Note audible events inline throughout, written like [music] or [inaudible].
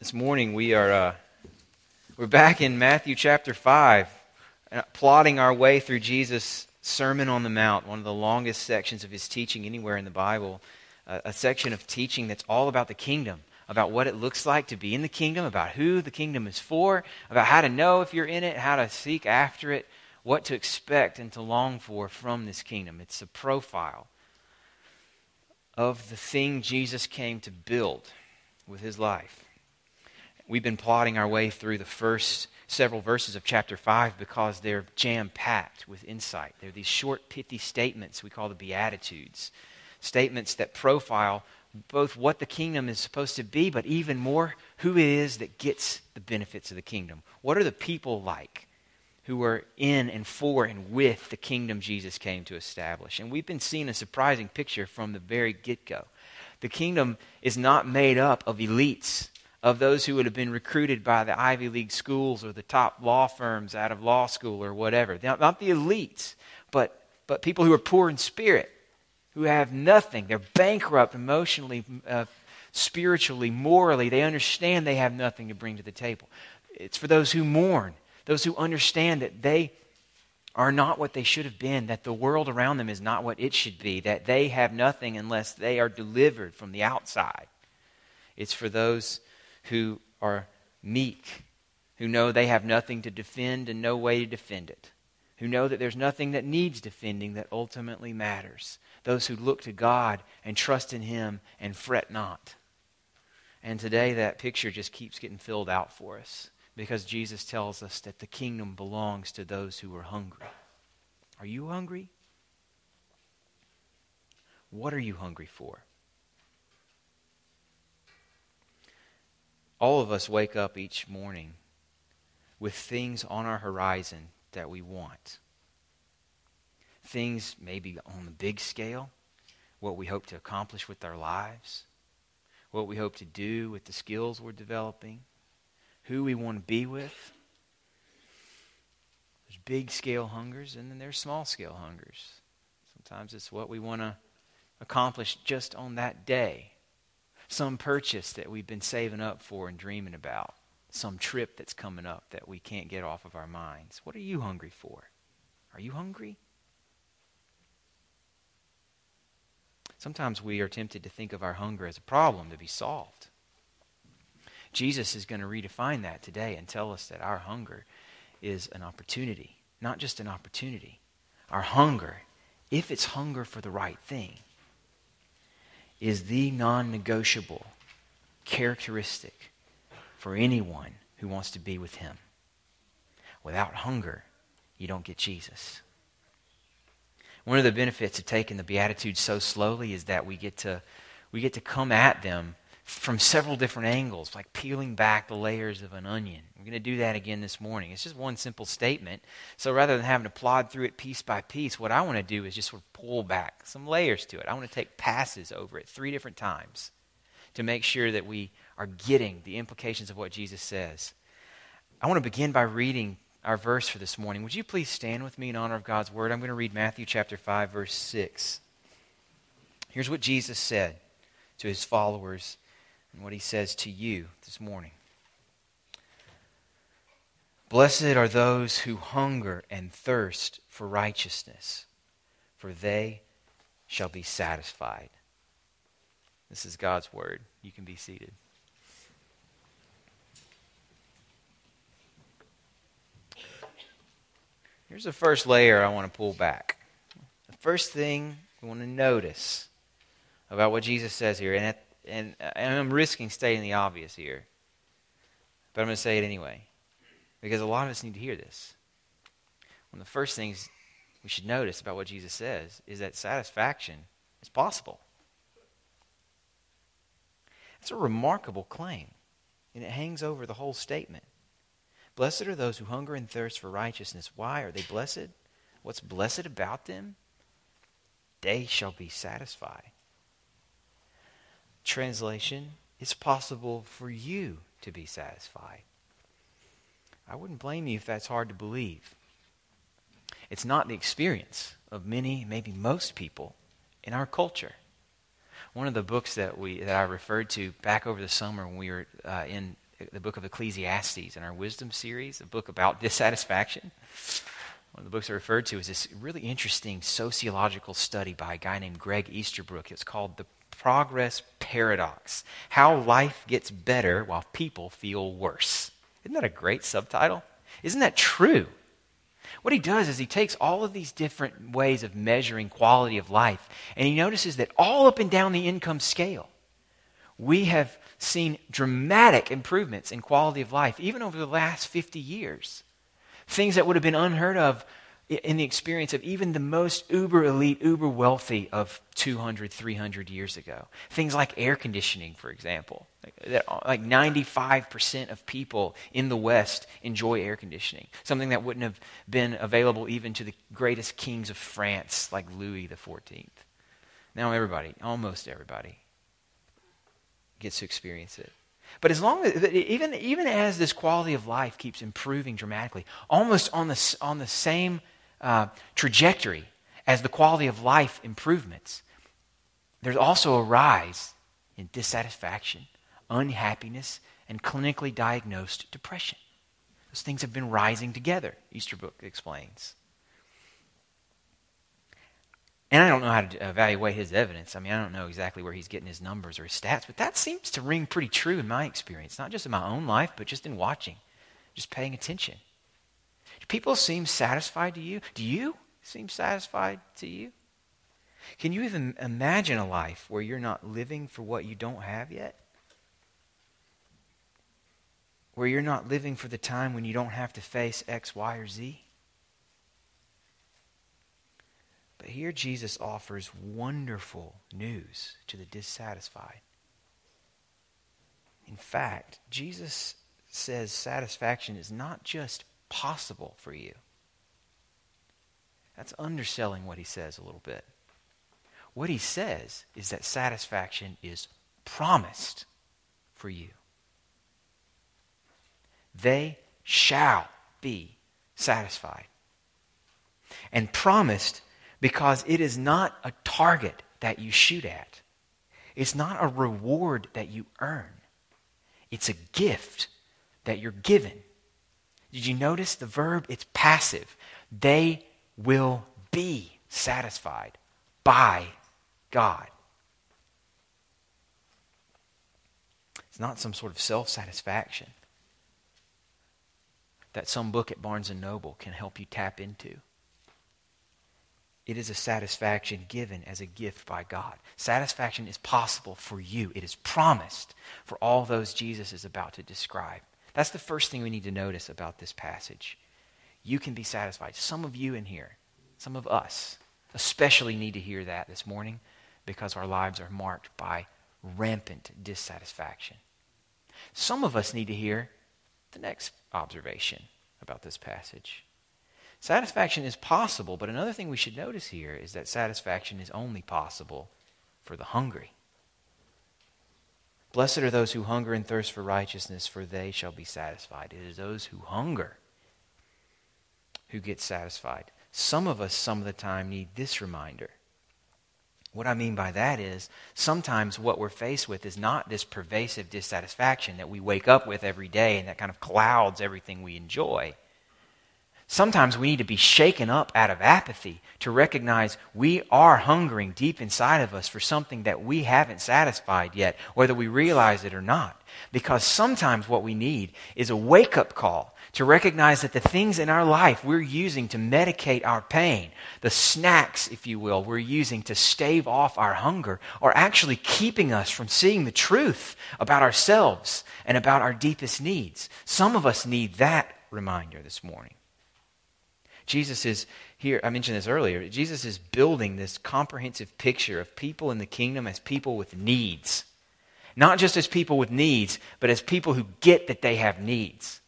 This morning we are uh, we're back in Matthew chapter five, uh, plotting our way through Jesus' Sermon on the Mount, one of the longest sections of his teaching anywhere in the Bible, uh, a section of teaching that's all about the kingdom, about what it looks like to be in the kingdom, about who the kingdom is for, about how to know if you're in it, how to seek after it, what to expect and to long for from this kingdom. It's a profile of the thing Jesus came to build with his life. We've been plotting our way through the first several verses of chapter 5 because they're jam packed with insight. They're these short, pithy statements we call the Beatitudes. Statements that profile both what the kingdom is supposed to be, but even more who it is that gets the benefits of the kingdom. What are the people like who are in and for and with the kingdom Jesus came to establish? And we've been seeing a surprising picture from the very get go. The kingdom is not made up of elites of those who would have been recruited by the Ivy League schools or the top law firms out of law school or whatever. Not, the elites, but, but people who are poor in spirit, who have nothing. They're bankrupt emotionally, uh, spiritually, morally. They understand they have nothing to bring to the table. It's for those who mourn, those who understand that they are not what they should have been, that the world around them is not what it should be, that they have nothing unless they are delivered from the outside. It's for those who are meek, who know they have nothing to defend and no way to defend it, who know that there's nothing that needs defending that ultimately matters, those who look to God and trust in Him and fret not. And today that picture just keeps getting filled out for us because Jesus tells us that the kingdom belongs to those who are hungry. Are you hungry? What are you hungry for? All of us wake up each morning with things on our horizon that we want. Things maybe on the big scale, what we hope to accomplish with our lives, what we hope to do with the skills we're developing, who we want to be with. There's big scale hungers, and then there's small scale hungers. Sometimes it's what we want to accomplish just on that day some purchase that we've been saving up for and dreaming about, some trip that's coming up that we can't get off of our minds. What are you hungry for? Are you hungry? Sometimes we are tempted to think of our hunger as a problem to be solved. Jesus is going to redefine that today and tell us that our hunger is an opportunity, not just an opportunity. Our hunger, if it's hunger for the right thing, is the non negotiable characteristic for anyone who wants to be with Him. Without hunger, you don't get Jesus. One of the benefits of taking the Beatitudes so slowly is that we get to, we get to come at them from several different angles, like peeling back the layers of an onion. We're going to do that again this morning. It's just one simple statement. So rather than having to plod through it piece by piece, what I want to do is just sort of pull back some layers to it. I want to take passes over it three different times to make sure that we are getting the implications of what Jesus says. I want to begin by reading our verse for this morning. Would you please stand with me in honor of God's word? I'm going to read Matthew chapter 5 verse 6. Here's what Jesus said to his followers and what he says to you this morning. Blessed are those who hunger and thirst for righteousness, for they shall be satisfied. This is God's word. You can be seated. Here's the first layer I want to pull back. The first thing we want to notice about what Jesus says here, and at and, and I'm risking stating the obvious here, but I'm going to say it anyway because a lot of us need to hear this. One of the first things we should notice about what Jesus says is that satisfaction is possible. It's a remarkable claim, and it hangs over the whole statement. Blessed are those who hunger and thirst for righteousness. Why are they blessed? What's blessed about them? They shall be satisfied translation, it's possible for you to be satisfied. I wouldn't blame you if that's hard to believe. It's not the experience of many, maybe most people in our culture. One of the books that we that I referred to back over the summer when we were uh, in the book of Ecclesiastes in our wisdom series, a book about [laughs] dissatisfaction. One of the books I referred to is this really interesting sociological study by a guy named Greg Easterbrook. It's called The Progress Paradox How Life Gets Better While People Feel Worse. Isn't that a great subtitle? Isn't that true? What he does is he takes all of these different ways of measuring quality of life, and he notices that all up and down the income scale, we have seen dramatic improvements in quality of life, even over the last 50 years. Things that would have been unheard of in the experience of even the most uber elite, uber wealthy of 200, 300 years ago. Things like air conditioning, for example. Uh, like 95% of people in the West enjoy air conditioning, something that wouldn't have been available even to the greatest kings of France, like Louis XIV. Now, everybody, almost everybody, gets to experience it. But as long as, even, even as this quality of life keeps improving dramatically, almost on the, on the same uh, trajectory as the quality of life improvements, there's also a rise in dissatisfaction, unhappiness, and clinically diagnosed depression. Those things have been rising together, Easterbrook explains. And I don't know how to evaluate his evidence. I mean, I don't know exactly where he's getting his numbers or his stats, but that seems to ring pretty true in my experience, not just in my own life, but just in watching, just paying attention. People seem satisfied to you? Do you seem satisfied to you? Can you even imagine a life where you're not living for what you don't have yet? Where you're not living for the time when you don't have to face X, Y, or Z? But here Jesus offers wonderful news to the dissatisfied. In fact, Jesus says satisfaction is not just possible for you. That's underselling what he says a little bit. What he says is that satisfaction is promised for you. They shall be satisfied. And promised because it is not a target that you shoot at. It's not a reward that you earn. It's a gift that you're given. Did you notice the verb? It's passive. They will be satisfied by God. It's not some sort of self satisfaction that some book at Barnes and Noble can help you tap into. It is a satisfaction given as a gift by God. Satisfaction is possible for you, it is promised for all those Jesus is about to describe. That's the first thing we need to notice about this passage. You can be satisfied. Some of you in here, some of us, especially need to hear that this morning because our lives are marked by rampant dissatisfaction. Some of us need to hear the next observation about this passage. Satisfaction is possible, but another thing we should notice here is that satisfaction is only possible for the hungry. Blessed are those who hunger and thirst for righteousness, for they shall be satisfied. It is those who hunger who get satisfied. Some of us, some of the time, need this reminder. What I mean by that is sometimes what we're faced with is not this pervasive dissatisfaction that we wake up with every day and that kind of clouds everything we enjoy. Sometimes we need to be shaken up out of apathy to recognize we are hungering deep inside of us for something that we haven't satisfied yet, whether we realize it or not. Because sometimes what we need is a wake up call to recognize that the things in our life we're using to medicate our pain, the snacks, if you will, we're using to stave off our hunger, are actually keeping us from seeing the truth about ourselves and about our deepest needs. Some of us need that reminder this morning. Jesus is here, I mentioned this earlier, Jesus is building this comprehensive picture of people in the kingdom as people with needs. Not just as people with needs, but as people who get that they have needs.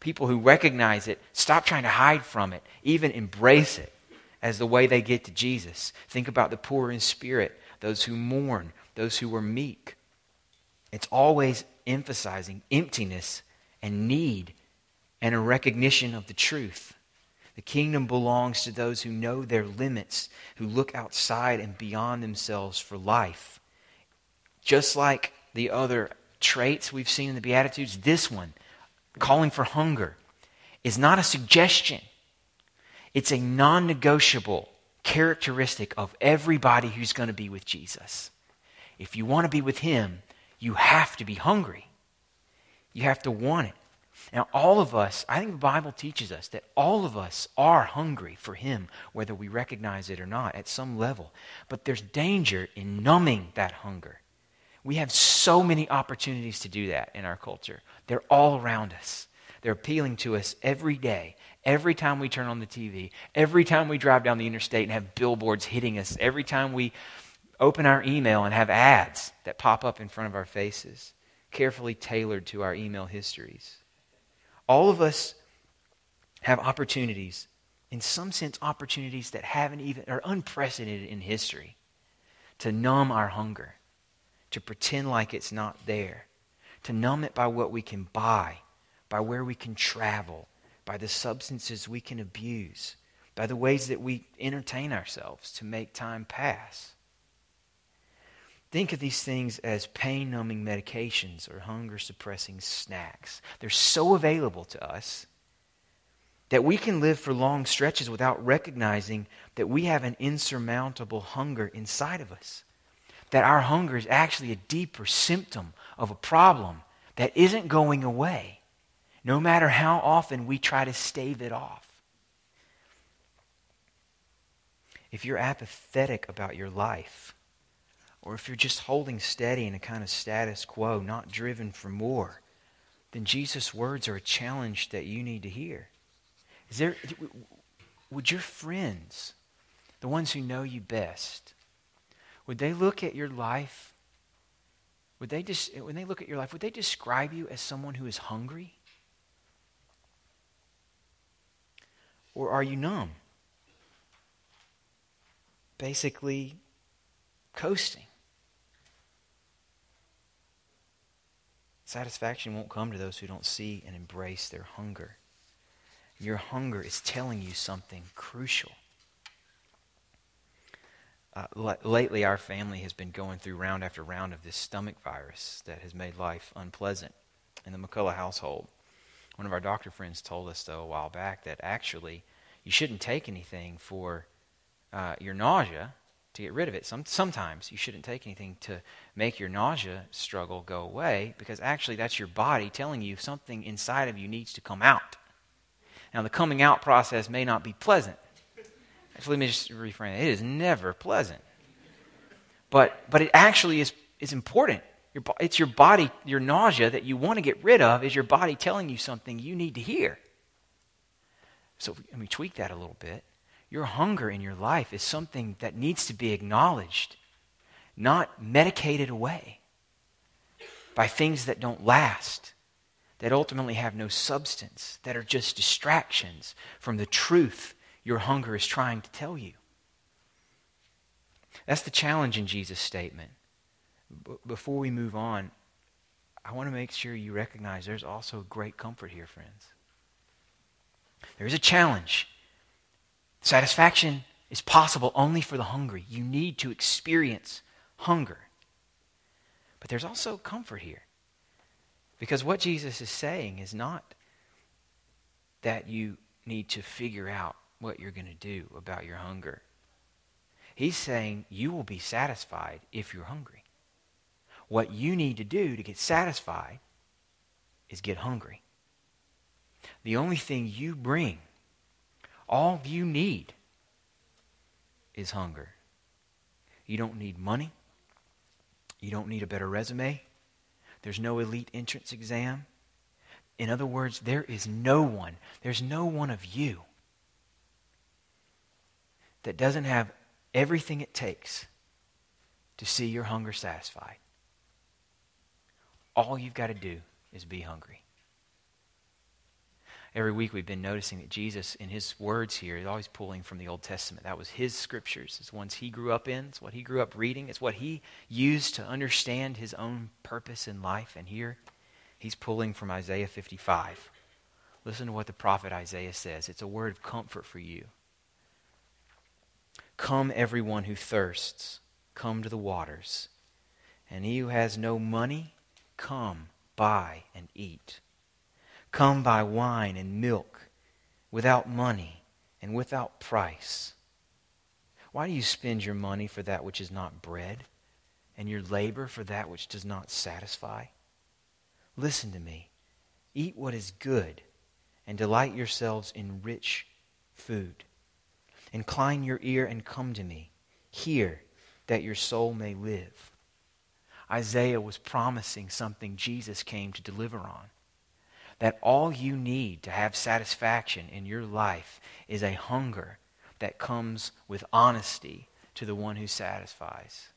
People who recognize it, stop trying to hide from it, even embrace it as the way they get to Jesus. Think about the poor in spirit, those who mourn, those who are meek. It's always emphasizing emptiness and need and a recognition of the truth. The kingdom belongs to those who know their limits, who look outside and beyond themselves for life. Just like the other traits we've seen in the Beatitudes, this one, calling for hunger, is not a suggestion. It's a non negotiable characteristic of everybody who's going to be with Jesus. If you want to be with Him, you have to be hungry. You have to want it. Now, all of us, I think the Bible teaches us that all of us are hungry for Him, whether we recognize it or not, at some level. But there's danger in numbing that hunger. We have so many opportunities to do that in our culture. They're all around us. They're appealing to us every day, every time we turn on the TV, every time we drive down the interstate and have billboards hitting us, every time we open our email and have ads that pop up in front of our faces, carefully tailored to our email histories. All of us have opportunities, in some sense, opportunities that haven't even, are unprecedented in history, to numb our hunger, to pretend like it's not there, to numb it by what we can buy, by where we can travel, by the substances we can abuse, by the ways that we entertain ourselves to make time pass. Think of these things as pain numbing medications or hunger suppressing snacks. They're so available to us that we can live for long stretches without recognizing that we have an insurmountable hunger inside of us. That our hunger is actually a deeper symptom of a problem that isn't going away, no matter how often we try to stave it off. If you're apathetic about your life, or if you're just holding steady in a kind of status quo, not driven for more, then Jesus' words are a challenge that you need to hear. Is there, would your friends, the ones who know you best, would they look at your life? Would they just, when they look at your life, would they describe you as someone who is hungry? Or are you numb? Basically, coasting. Satisfaction won't come to those who don't see and embrace their hunger. Your hunger is telling you something crucial. Uh, l- lately, our family has been going through round after round of this stomach virus that has made life unpleasant in the McCullough household. One of our doctor friends told us, though, a while back that actually you shouldn't take anything for uh, your nausea to get rid of it. Some, sometimes you shouldn't take anything to make your nausea struggle go away because actually that's your body telling you something inside of you needs to come out. Now, the coming out process may not be pleasant. Actually, let me just reframe it. It is never pleasant. But, but it actually is, is important. Your, it's your body, your nausea that you want to get rid of is your body telling you something you need to hear. So let me tweak that a little bit. Your hunger in your life is something that needs to be acknowledged, not medicated away by things that don't last, that ultimately have no substance, that are just distractions from the truth your hunger is trying to tell you. That's the challenge in Jesus' statement. B- before we move on, I want to make sure you recognize there's also great comfort here, friends. There's a challenge Satisfaction is possible only for the hungry. You need to experience hunger. But there's also comfort here. Because what Jesus is saying is not that you need to figure out what you're going to do about your hunger. He's saying you will be satisfied if you're hungry. What you need to do to get satisfied is get hungry. The only thing you bring all you need is hunger. You don't need money. You don't need a better resume. There's no elite entrance exam. In other words, there is no one, there's no one of you that doesn't have everything it takes to see your hunger satisfied. All you've got to do is be hungry every week we've been noticing that Jesus, in his words here, is always pulling from the Old Testament. That was his scriptures. It's ones he grew up in. It's what he grew up reading. It's what he used to understand his own purpose in life. And here, he's pulling from Isaiah 55. Listen to what the prophet Isaiah says. It's a word of comfort for you. Come, everyone who thirsts, come to the waters. And he who has no money, Come, buy and eat. Come buy wine and milk without money and without price. Why do you spend your money for that which is not bread, and your labor for that which does not satisfy? Listen to me. Eat what is good, and delight yourselves in rich food. Incline your ear and come to me. Hear, that your soul may live. Isaiah was promising something Jesus came to deliver on. That all you need to have satisfaction in your life is a hunger that comes with honesty to the one who satisfies.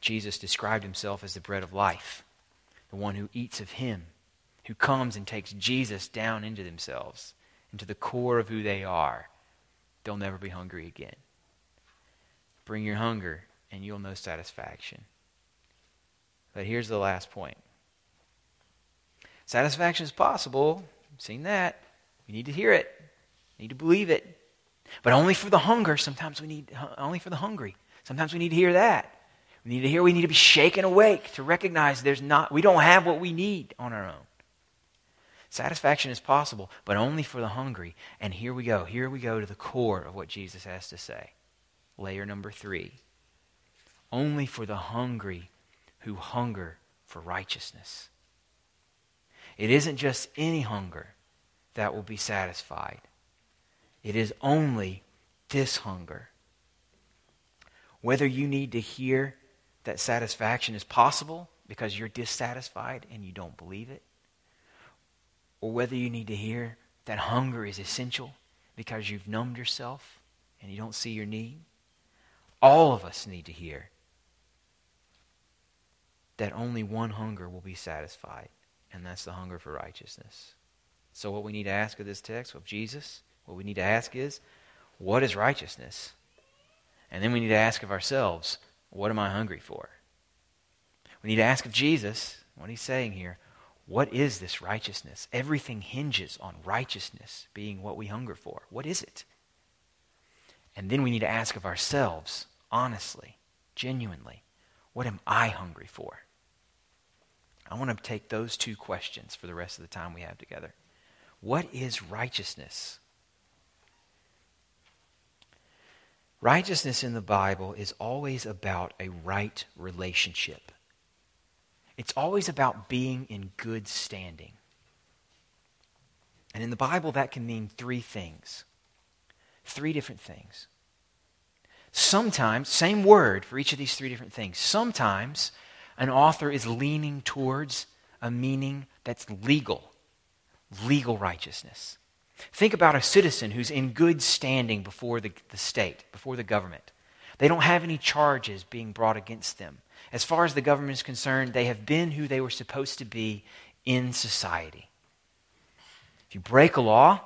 Jesus described himself as the bread of life, the one who eats of him, who comes and takes Jesus down into themselves, into the core of who they are. They'll never be hungry again. Bring your hunger, and you'll know satisfaction. But here's the last point satisfaction is possible. I've seen that. We need to hear it, we need to believe it. But only for the hunger. Sometimes we need, only for the hungry. Sometimes we need to hear that. We need to hear, we need to be shaken awake to recognize there's not, we don't have what we need on our own. Satisfaction is possible, but only for the hungry. And here we go. Here we go to the core of what Jesus has to say. Layer number three only for the hungry who hunger for righteousness. It isn't just any hunger that will be satisfied, it is only this hunger. Whether you need to hear that satisfaction is possible because you're dissatisfied and you don't believe it, or whether you need to hear that hunger is essential because you've numbed yourself and you don't see your need, all of us need to hear that only one hunger will be satisfied, and that's the hunger for righteousness. So, what we need to ask of this text, of Jesus, what we need to ask is, what is righteousness? And then we need to ask of ourselves, what am I hungry for? We need to ask of Jesus, what he's saying here, what is this righteousness? Everything hinges on righteousness being what we hunger for. What is it? And then we need to ask of ourselves, honestly, genuinely, what am I hungry for? I want to take those two questions for the rest of the time we have together. What is righteousness? Righteousness in the Bible is always about a right relationship. It's always about being in good standing. And in the Bible, that can mean three things. Three different things. Sometimes, same word for each of these three different things. Sometimes an author is leaning towards a meaning that's legal, legal righteousness. Think about a citizen who's in good standing before the, the state, before the government. They don't have any charges being brought against them. As far as the government is concerned, they have been who they were supposed to be in society. If you break a law,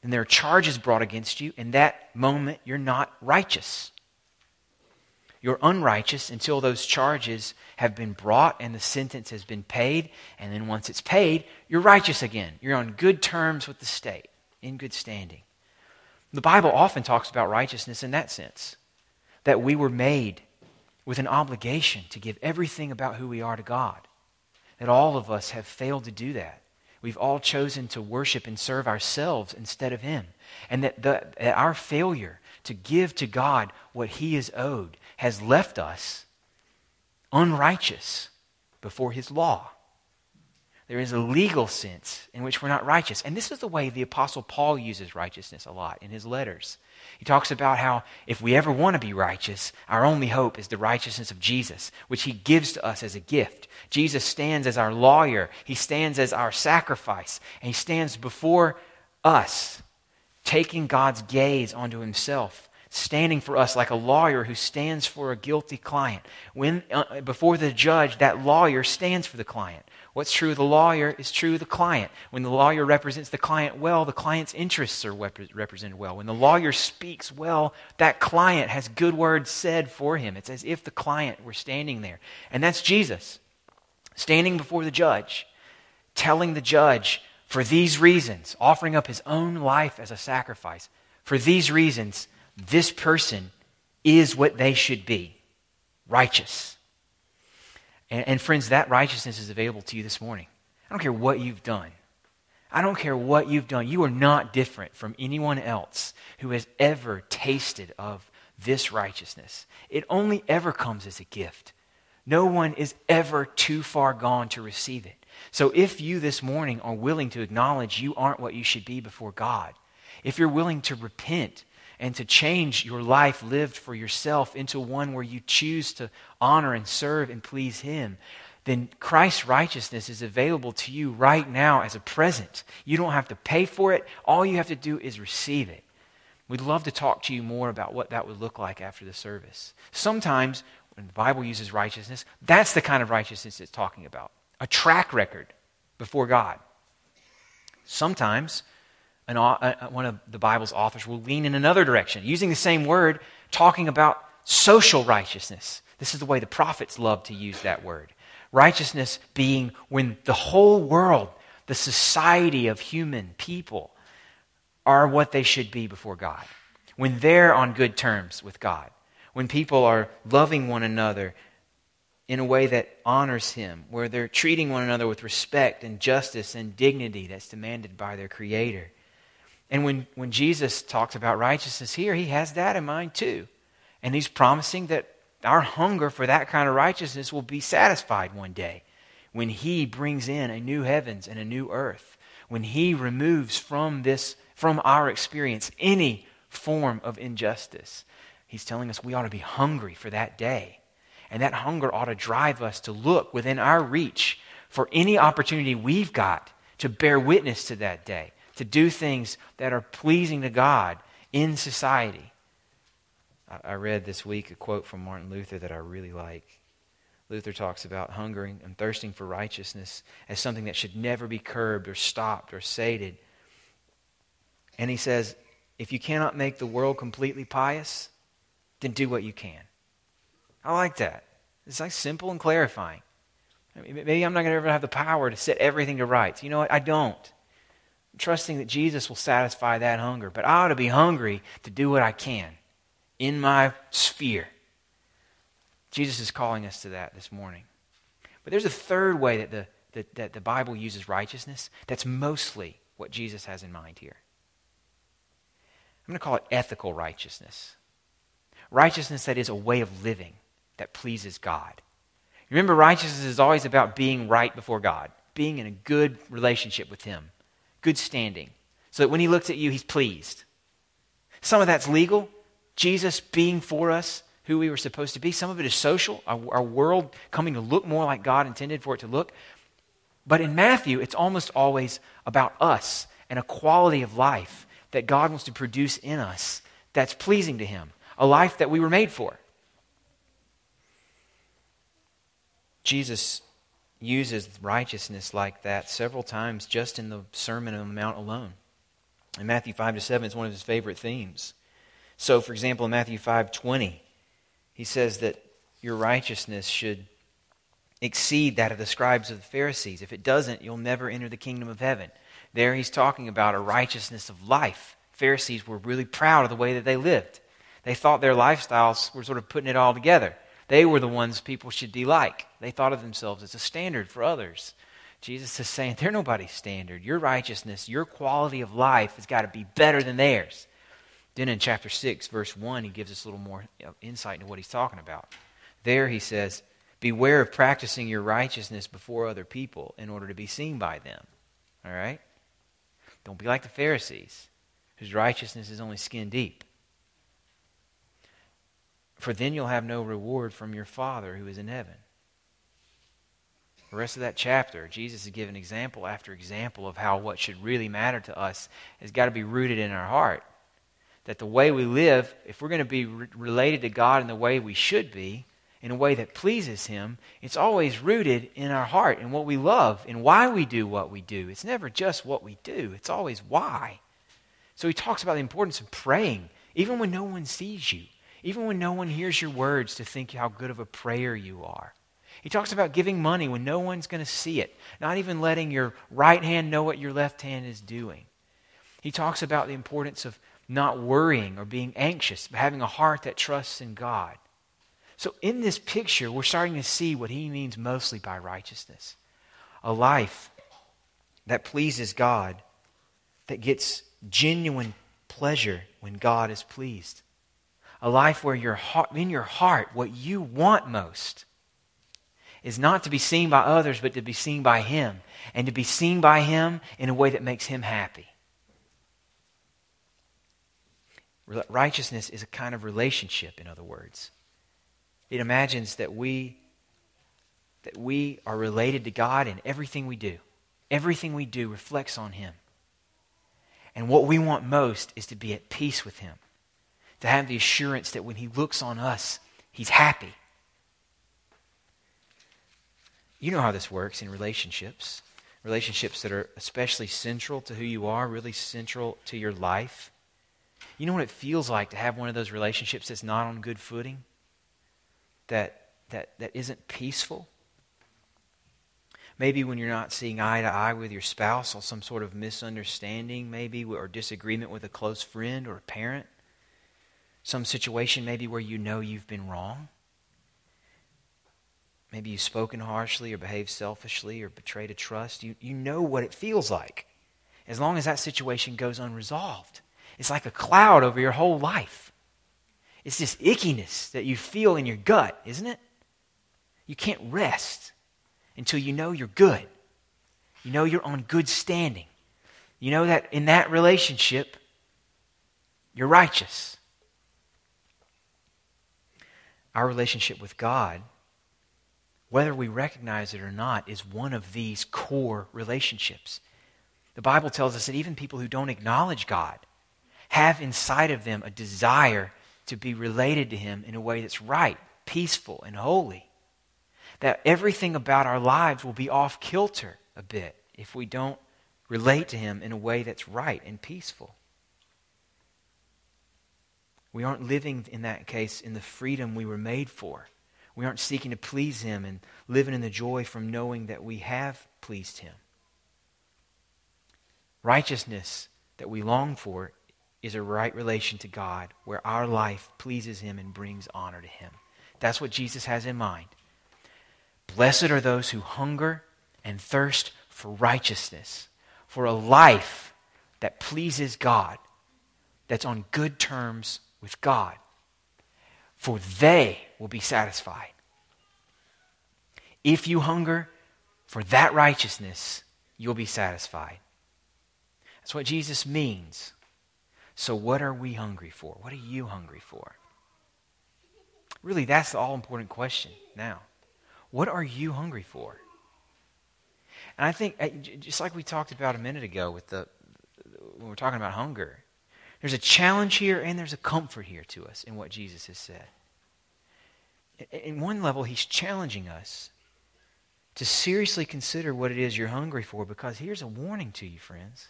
then there are charges brought against you. In that moment, you're not righteous. You're unrighteous until those charges have been brought and the sentence has been paid. And then once it's paid, you're righteous again. You're on good terms with the state, in good standing. The Bible often talks about righteousness in that sense that we were made with an obligation to give everything about who we are to God. That all of us have failed to do that. We've all chosen to worship and serve ourselves instead of Him. And that, the, that our failure to give to God what He is owed has left us unrighteous before his law. There is a legal sense in which we're not righteous. And this is the way the Apostle Paul uses righteousness a lot in his letters. He talks about how if we ever want to be righteous, our only hope is the righteousness of Jesus, which he gives to us as a gift. Jesus stands as our lawyer, he stands as our sacrifice, and he stands before us, taking God's gaze onto himself standing for us like a lawyer who stands for a guilty client. When uh, before the judge, that lawyer stands for the client. What's true of the lawyer is true of the client. When the lawyer represents the client well, the client's interests are rep- represented well. When the lawyer speaks well, that client has good words said for him. It's as if the client were standing there. And that's Jesus, standing before the judge, telling the judge, for these reasons, offering up his own life as a sacrifice. For these reasons, this person is what they should be righteous. And, and friends, that righteousness is available to you this morning. I don't care what you've done. I don't care what you've done. You are not different from anyone else who has ever tasted of this righteousness. It only ever comes as a gift. No one is ever too far gone to receive it. So if you this morning are willing to acknowledge you aren't what you should be before God, if you're willing to repent and to change your life lived for yourself into one where you choose to honor and serve and please Him, then Christ's righteousness is available to you right now as a present. You don't have to pay for it. All you have to do is receive it. We'd love to talk to you more about what that would look like after the service. Sometimes, when the Bible uses righteousness, that's the kind of righteousness it's talking about a track record before God. Sometimes, an, uh, one of the Bible's authors will lean in another direction, using the same word, talking about social righteousness. This is the way the prophets love to use that word. Righteousness being when the whole world, the society of human people, are what they should be before God. When they're on good terms with God. When people are loving one another in a way that honors Him. Where they're treating one another with respect and justice and dignity that's demanded by their Creator. And when, when Jesus talks about righteousness here, He has that in mind too. And He's promising that our hunger for that kind of righteousness will be satisfied one day when He brings in a new heavens and a new earth, when He removes from this, from our experience, any form of injustice. He's telling us we ought to be hungry for that day. And that hunger ought to drive us to look within our reach for any opportunity we've got to bear witness to that day, to do things that are pleasing to God in society. I read this week a quote from Martin Luther that I really like. Luther talks about hungering and thirsting for righteousness as something that should never be curbed or stopped or sated. And he says, if you cannot make the world completely pious, then do what you can. I like that. It's like simple and clarifying. I mean, maybe I'm not going to ever have the power to set everything to rights. You know what? I don't. Trusting that Jesus will satisfy that hunger, but I ought to be hungry to do what I can in my sphere. Jesus is calling us to that this morning. But there's a third way that the, that, that the Bible uses righteousness that's mostly what Jesus has in mind here. I'm going to call it ethical righteousness. Righteousness that is a way of living that pleases God. Remember, righteousness is always about being right before God, being in a good relationship with Him, good standing, so that when He looks at you, He's pleased. Some of that's legal, Jesus being for us who we were supposed to be. Some of it is social, our, our world coming to look more like God intended for it to look. But in Matthew, it's almost always about us and a quality of life that God wants to produce in us that's pleasing to Him, a life that we were made for. Jesus uses righteousness like that several times just in the Sermon on the Mount alone. In Matthew 5 to 7, it's one of his favorite themes. So, for example, in Matthew 5:20, he says that your righteousness should exceed that of the scribes of the Pharisees. If it doesn't, you'll never enter the kingdom of heaven. There he's talking about a righteousness of life. Pharisees were really proud of the way that they lived. They thought their lifestyles were sort of putting it all together. They were the ones people should be like. They thought of themselves as a standard for others. Jesus is saying, they're nobody's standard. Your righteousness, your quality of life has got to be better than theirs. Then in chapter 6, verse 1, he gives us a little more insight into what he's talking about. There he says, Beware of practicing your righteousness before other people in order to be seen by them. All right? Don't be like the Pharisees, whose righteousness is only skin deep. For then you'll have no reward from your Father who is in heaven. The rest of that chapter, Jesus is giving example after example of how what should really matter to us has got to be rooted in our heart that the way we live, if we're going to be re- related to God in the way we should be, in a way that pleases Him, it's always rooted in our heart and what we love and why we do what we do. It's never just what we do, it's always why. So He talks about the importance of praying, even when no one sees you, even when no one hears your words, to think how good of a prayer you are. He talks about giving money when no one's going to see it, not even letting your right hand know what your left hand is doing. He talks about the importance of not worrying or being anxious, but having a heart that trusts in God. So, in this picture, we're starting to see what he means mostly by righteousness a life that pleases God, that gets genuine pleasure when God is pleased. A life where your heart, in your heart, what you want most is not to be seen by others, but to be seen by Him, and to be seen by Him in a way that makes Him happy. Righteousness is a kind of relationship, in other words. It imagines that we that we are related to God in everything we do. Everything we do reflects on Him. And what we want most is to be at peace with Him, to have the assurance that when He looks on us, He's happy. You know how this works in relationships. Relationships that are especially central to who you are, really central to your life. You know what it feels like to have one of those relationships that's not on good footing? That, that, that isn't peaceful? Maybe when you're not seeing eye to eye with your spouse or some sort of misunderstanding, maybe, or disagreement with a close friend or a parent. Some situation, maybe, where you know you've been wrong. Maybe you've spoken harshly or behaved selfishly or betrayed a trust. You, you know what it feels like as long as that situation goes unresolved. It's like a cloud over your whole life. It's this ickiness that you feel in your gut, isn't it? You can't rest until you know you're good. You know you're on good standing. You know that in that relationship, you're righteous. Our relationship with God, whether we recognize it or not, is one of these core relationships. The Bible tells us that even people who don't acknowledge God have inside of them a desire to be related to Him in a way that's right, peaceful, and holy. That everything about our lives will be off kilter a bit if we don't relate to Him in a way that's right and peaceful. We aren't living, in that case, in the freedom we were made for. We aren't seeking to please Him and living in the joy from knowing that we have pleased Him. Righteousness that we long for is a right relation to God where our life pleases Him and brings honor to Him. That's what Jesus has in mind. Blessed are those who hunger and thirst for righteousness, for a life that pleases God, that's on good terms with God, for they will be satisfied. If you hunger for that righteousness, you'll be satisfied. That's what Jesus means so, what are we hungry for? What are you hungry for? Really, that's the all important question now. What are you hungry for? And I think, eh, just like we talked about a minute ago with the, when we're talking about hunger, there's a challenge here and there's a comfort here to us in what Jesus has said. In one level, he's challenging us to seriously consider what it is you're hungry for because here's a warning to you, friends.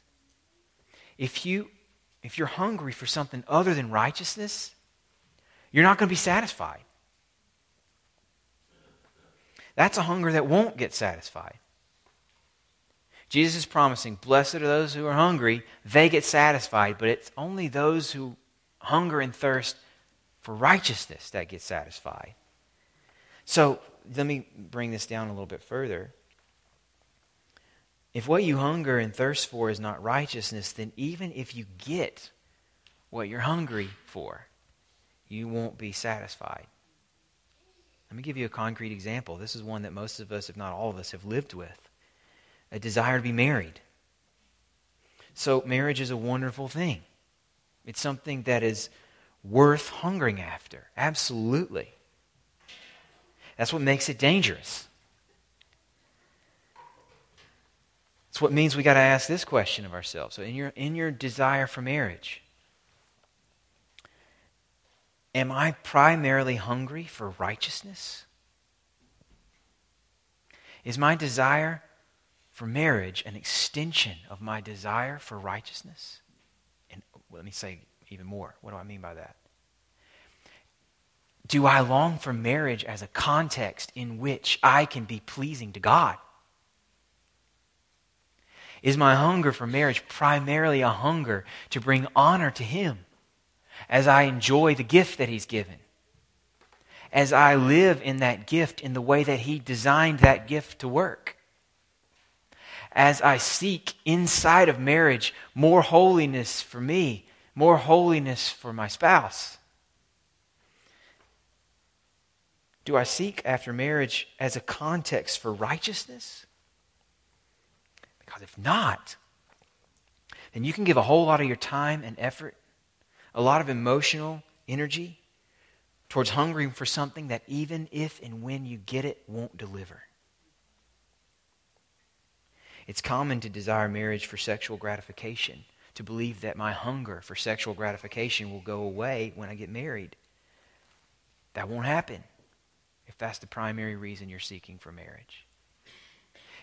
If you if you're hungry for something other than righteousness, you're not going to be satisfied. That's a hunger that won't get satisfied. Jesus is promising, Blessed are those who are hungry, they get satisfied, but it's only those who hunger and thirst for righteousness that get satisfied. So let me bring this down a little bit further. If what you hunger and thirst for is not righteousness, then even if you get what you're hungry for, you won't be satisfied. Let me give you a concrete example. This is one that most of us, if not all of us, have lived with a desire to be married. So, marriage is a wonderful thing. It's something that is worth hungering after. Absolutely. That's what makes it dangerous. It's what means we got to ask this question of ourselves. So in your in your desire for marriage, am I primarily hungry for righteousness? Is my desire for marriage an extension of my desire for righteousness? And let me say even more. What do I mean by that? Do I long for marriage as a context in which I can be pleasing to God? Is my hunger for marriage primarily a hunger to bring honor to Him as I enjoy the gift that He's given? as I live in that gift in the way that He designed that gift to work. As I seek inside of marriage more holiness for me, more holiness for my spouse. Do I seek after marriage as a context for righteousness? Because if not, then you can give a whole lot of your time and effort, a lot of emotional energy towards hungering for something that even if and when you get it, won't deliver. It's common to desire marriage for sexual gratification, to believe that my hunger for sexual gratification will go away when I get married. That won't happen if that's the primary reason you're seeking for marriage.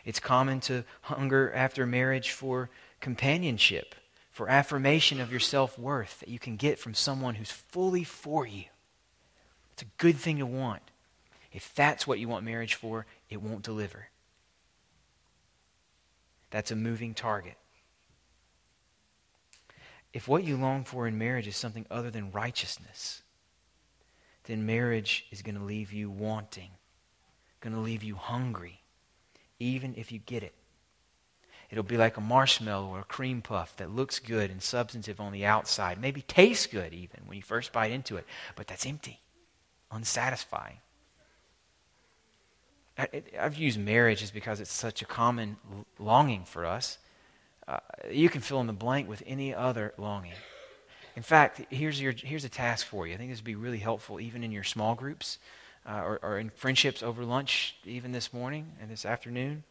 It's common to hunger after marriage for companionship, for affirmation of your self worth that you can get from someone who's fully for you. It's a good thing to want. If that's what you want marriage for, it won't deliver. That's a moving target. If what you long for in marriage is something other than righteousness, then marriage is going to leave you wanting, going to leave you hungry, even if you get it. It'll be like a marshmallow or a cream puff that looks good and substantive on the outside, maybe tastes good even when you first bite into it, but that's empty, unsatisfying. I've used marriage just because it's such a common longing for us. Uh, you can fill in the blank with any other longing. In fact, here's, your, here's a task for you. I think this would be really helpful even in your small groups uh, or, or in friendships over lunch, even this morning and this afternoon.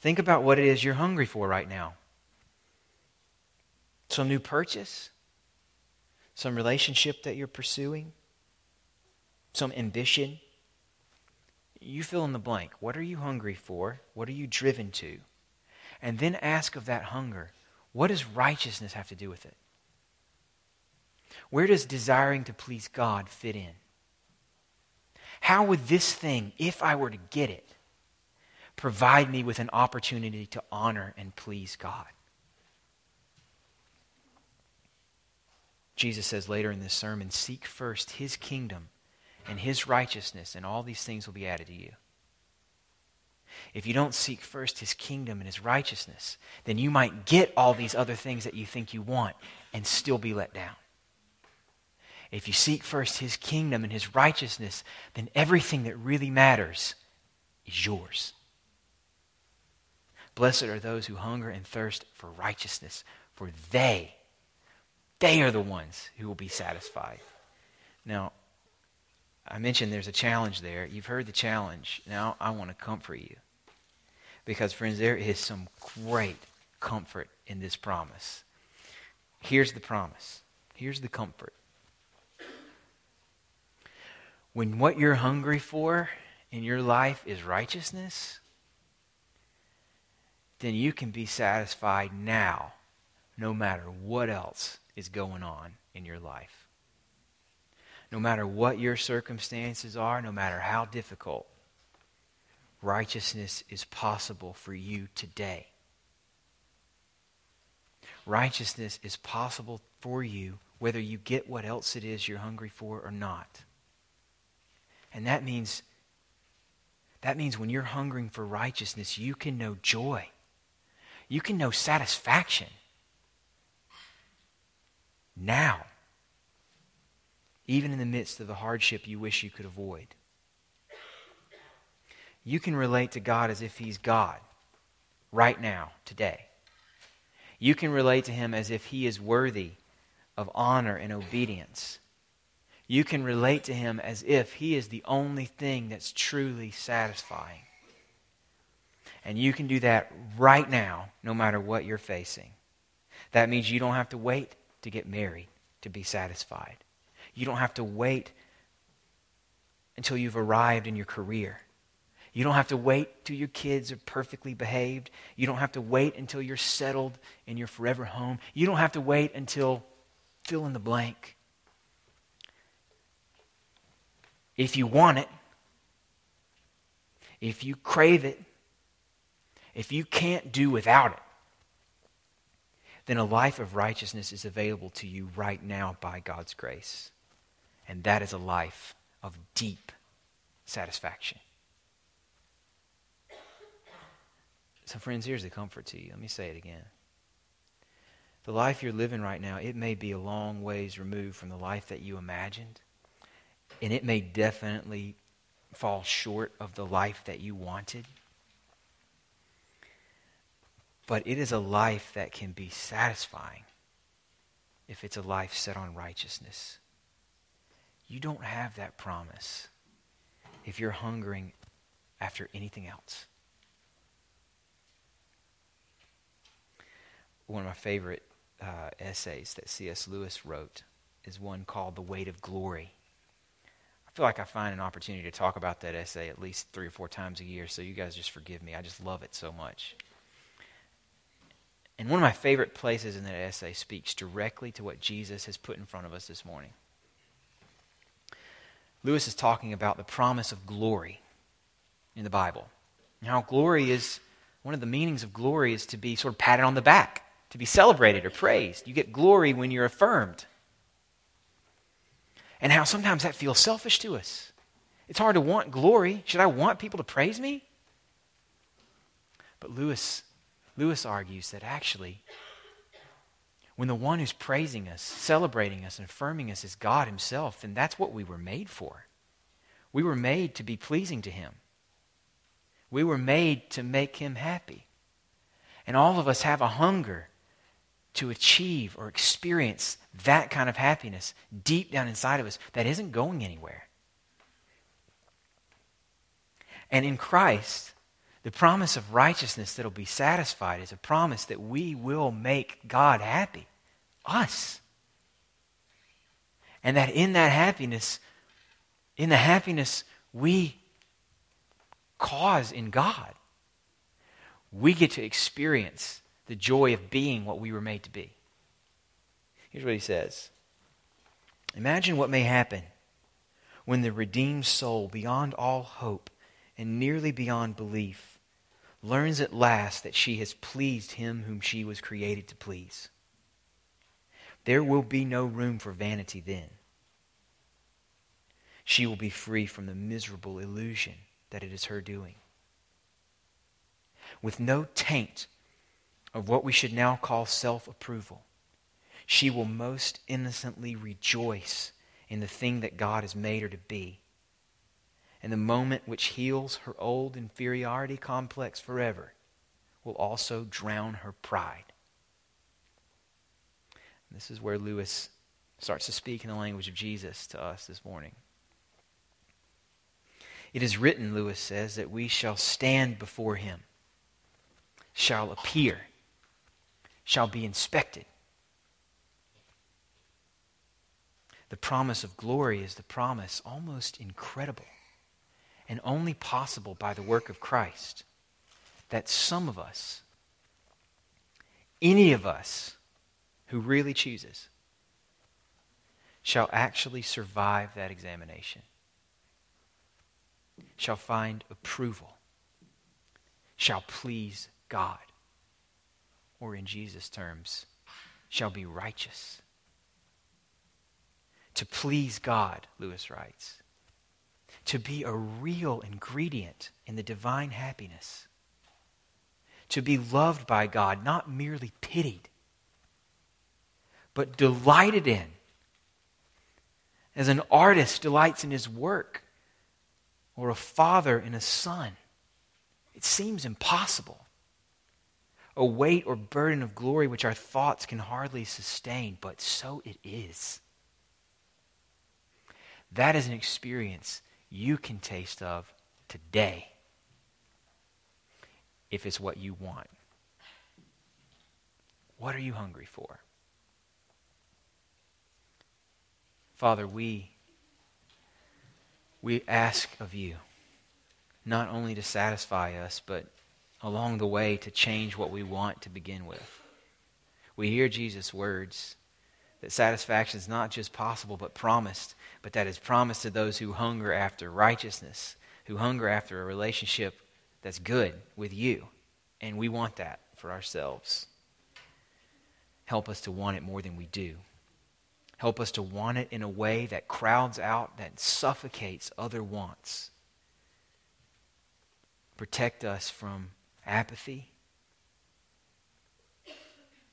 Think about what it is you're hungry for right now. Some new purchase, some relationship that you're pursuing, some ambition. You fill in the blank. What are you hungry for? What are you driven to? And then ask of that hunger, what does righteousness have to do with it? Where does desiring to please God fit in? How would this thing, if I were to get it, provide me with an opportunity to honor and please God? Jesus says later in this sermon seek first his kingdom and his righteousness, and all these things will be added to you. If you don't seek first his kingdom and his righteousness, then you might get all these other things that you think you want and still be let down. If you seek first his kingdom and his righteousness, then everything that really matters is yours. Blessed are those who hunger and thirst for righteousness, for they, they are the ones who will be satisfied. Now, I mentioned there's a challenge there. You've heard the challenge. Now, I want to comfort you. Because, friends, there is some great comfort in this promise. Here's the promise. Here's the comfort when what you're hungry for in your life is righteousness, then you can be satisfied now, no matter what else is going on in your life. No matter what your circumstances are, no matter how difficult, righteousness is possible for you today. Righteousness is possible for you whether you get what else it is you're hungry for or not. And that means that means when you're hungering for righteousness, you can know joy. You can know satisfaction. Now. Even in the midst of the hardship you wish you could avoid. You can relate to God as if He's God right now, today. You can relate to Him as if He is worthy of honor and obedience you can relate to him as if he is the only thing that's truly satisfying. And you can do that right now, no matter what you're facing. That means you don't have to wait to get married to be satisfied. You don't have to wait until you've arrived in your career. You don't have to wait till your kids are perfectly behaved. You don't have to wait until you're settled in your forever home. You don't have to wait until fill in the blank. if you want it, if you crave it, if you can't do without it, then a life of righteousness is available to you right now by God's grace. And that is a life of deep satisfaction. So, friends, here's the comfort to you. Let me say it again. The life you're living right now, it may be a long ways removed from the life that you imagined, and it may definitely fall short of the life that you wanted. But it is a life that can be satisfying if it's a life set on righteousness. You don't have that promise if you're hungering after anything else. One of my favorite uh, essays that C.S. Lewis wrote is one called The Weight of Glory. I feel like I find an opportunity to talk about that essay at least three or four times a year, so you guys just forgive me. I just love it so much. And one of my favorite places in that essay speaks directly to what Jesus has put in front of us this morning. Lewis is talking about the promise of glory in the Bible. And how glory is, one of the meanings of glory is to be sort of patted on the back, to be celebrated or praised. You get glory when you're affirmed. And how sometimes that feels selfish to us. It's hard to want glory. Should I want people to praise me? But Lewis Lewis argues that actually, when the one who's praising us, celebrating us, and affirming us is God Himself, then that's what we were made for. We were made to be pleasing to Him. We were made to make Him happy. And all of us have a hunger to achieve or experience that kind of happiness deep down inside of us that isn't going anywhere. And in Christ, the promise of righteousness that'll be satisfied is a promise that we will make God happy. Us. And that in that happiness, in the happiness we cause in God, we get to experience the joy of being what we were made to be. Here's what he says Imagine what may happen when the redeemed soul, beyond all hope and nearly beyond belief, learns at last that she has pleased him whom she was created to please. There will be no room for vanity then. She will be free from the miserable illusion that it is her doing. With no taint of what we should now call self approval, she will most innocently rejoice in the thing that God has made her to be and the moment which heals her old inferiority complex forever will also drown her pride. This is where Lewis starts to speak in the language of Jesus to us this morning. It is written, Lewis says, that we shall stand before him, shall appear, shall be inspected. The promise of glory is the promise almost incredible and only possible by the work of Christ, that some of us, any of us who really chooses, shall actually survive that examination, shall find approval, shall please God, or in Jesus' terms, shall be righteous. To please God, Lewis writes, to be a real ingredient in the divine happiness. To be loved by God, not merely pitied, but delighted in. As an artist delights in his work, or a father in a son. It seems impossible. A weight or burden of glory which our thoughts can hardly sustain, but so it is. That is an experience you can taste of today if it's what you want. What are you hungry for? Father, we we ask of you not only to satisfy us, but along the way to change what we want to begin with. We hear Jesus' words that satisfaction is not just possible but promised, but that is promised to those who hunger after righteousness, who hunger after a relationship that's good with you. And we want that for ourselves. Help us to want it more than we do. Help us to want it in a way that crowds out, that suffocates other wants. Protect us from apathy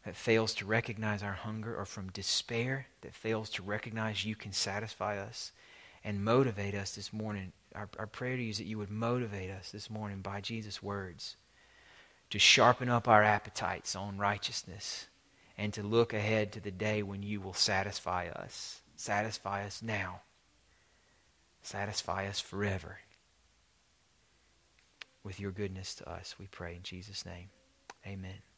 that fails to recognize our hunger, or from despair that fails to recognize you can satisfy us. And motivate us this morning. Our, our prayer to you is that you would motivate us this morning by Jesus' words to sharpen up our appetites on righteousness and to look ahead to the day when you will satisfy us. Satisfy us now. Satisfy us forever. With your goodness to us, we pray in Jesus' name. Amen.